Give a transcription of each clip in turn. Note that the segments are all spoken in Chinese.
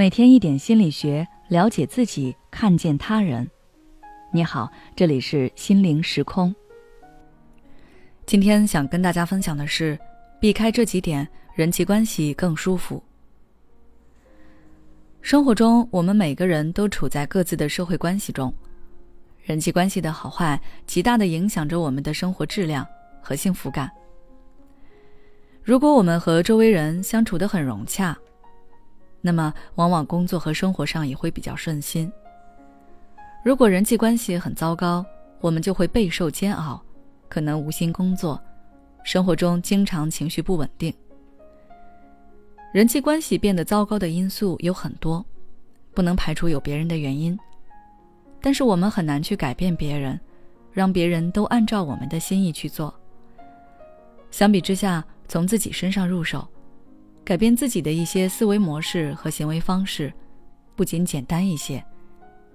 每天一点心理学，了解自己，看见他人。你好，这里是心灵时空。今天想跟大家分享的是，避开这几点，人际关系更舒服。生活中，我们每个人都处在各自的社会关系中，人际关系的好坏，极大的影响着我们的生活质量和幸福感。如果我们和周围人相处的很融洽，那么，往往工作和生活上也会比较顺心。如果人际关系很糟糕，我们就会备受煎熬，可能无心工作，生活中经常情绪不稳定。人际关系变得糟糕的因素有很多，不能排除有别人的原因，但是我们很难去改变别人，让别人都按照我们的心意去做。相比之下，从自己身上入手。改变自己的一些思维模式和行为方式，不仅简单一些，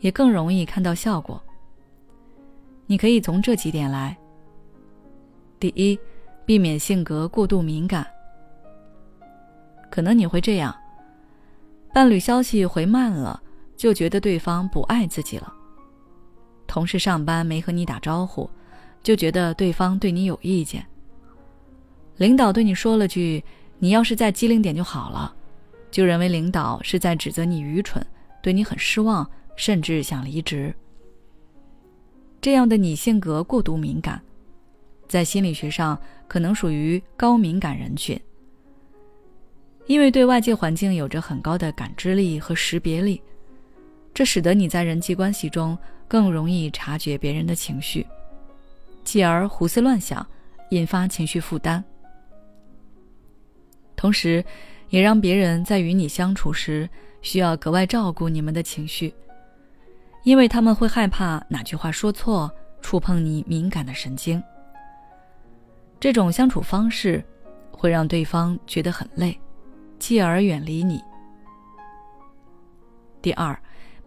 也更容易看到效果。你可以从这几点来：第一，避免性格过度敏感。可能你会这样：伴侣消息回慢了，就觉得对方不爱自己了；同事上班没和你打招呼，就觉得对方对你有意见；领导对你说了句。你要是再机灵点就好了，就认为领导是在指责你愚蠢，对你很失望，甚至想离职。这样的你性格过度敏感，在心理学上可能属于高敏感人群，因为对外界环境有着很高的感知力和识别力，这使得你在人际关系中更容易察觉别人的情绪，继而胡思乱想，引发情绪负担。同时，也让别人在与你相处时需要格外照顾你们的情绪，因为他们会害怕哪句话说错，触碰你敏感的神经。这种相处方式会让对方觉得很累，继而远离你。第二，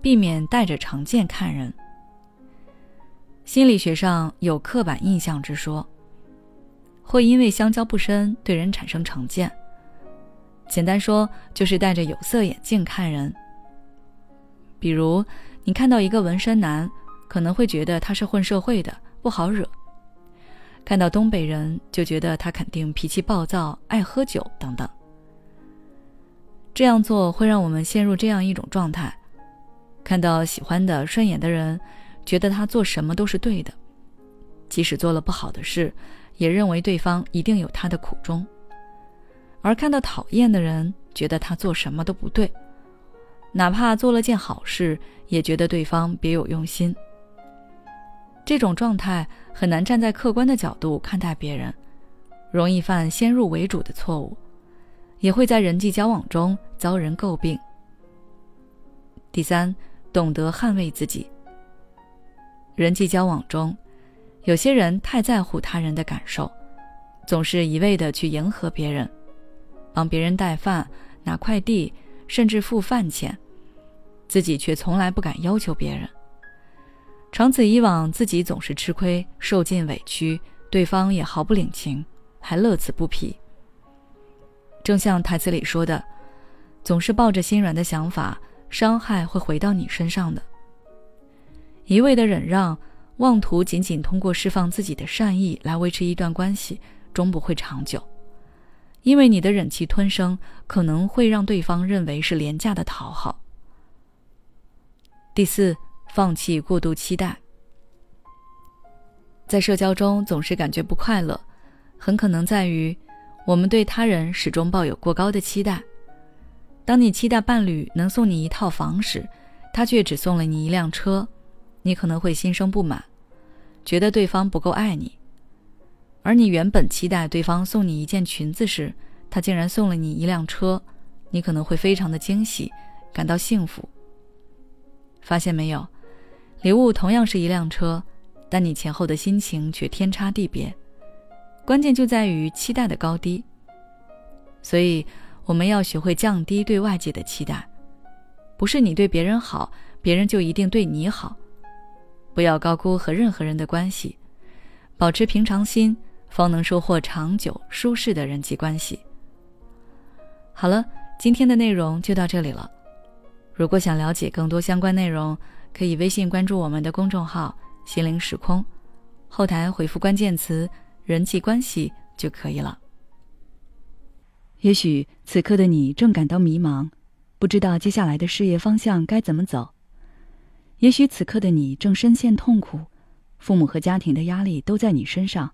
避免带着成见看人。心理学上有刻板印象之说，会因为相交不深对人产生成见。简单说，就是戴着有色眼镜看人。比如，你看到一个纹身男，可能会觉得他是混社会的，不好惹；看到东北人，就觉得他肯定脾气暴躁、爱喝酒等等。这样做会让我们陷入这样一种状态：看到喜欢的、顺眼的人，觉得他做什么都是对的，即使做了不好的事，也认为对方一定有他的苦衷。而看到讨厌的人，觉得他做什么都不对，哪怕做了件好事，也觉得对方别有用心。这种状态很难站在客观的角度看待别人，容易犯先入为主的错误，也会在人际交往中遭人诟病。第三，懂得捍卫自己。人际交往中，有些人太在乎他人的感受，总是一味的去迎合别人。帮别人带饭、拿快递，甚至付饭钱，自己却从来不敢要求别人。长此以往，自己总是吃亏、受尽委屈，对方也毫不领情，还乐此不疲。正像台词里说的：“总是抱着心软的想法，伤害会回到你身上的。”一味的忍让，妄图仅仅通过释放自己的善意来维持一段关系，终不会长久。因为你的忍气吞声，可能会让对方认为是廉价的讨好。第四，放弃过度期待。在社交中总是感觉不快乐，很可能在于我们对他人始终抱有过高的期待。当你期待伴侣能送你一套房时，他却只送了你一辆车，你可能会心生不满，觉得对方不够爱你。而你原本期待对方送你一件裙子时，他竟然送了你一辆车，你可能会非常的惊喜，感到幸福。发现没有，礼物同样是一辆车，但你前后的心情却天差地别。关键就在于期待的高低。所以，我们要学会降低对外界的期待，不是你对别人好，别人就一定对你好。不要高估和任何人的关系，保持平常心。方能收获长久舒适的人际关系。好了，今天的内容就到这里了。如果想了解更多相关内容，可以微信关注我们的公众号“心灵时空”，后台回复关键词“人际关系”就可以了。也许此刻的你正感到迷茫，不知道接下来的事业方向该怎么走；也许此刻的你正深陷痛苦，父母和家庭的压力都在你身上，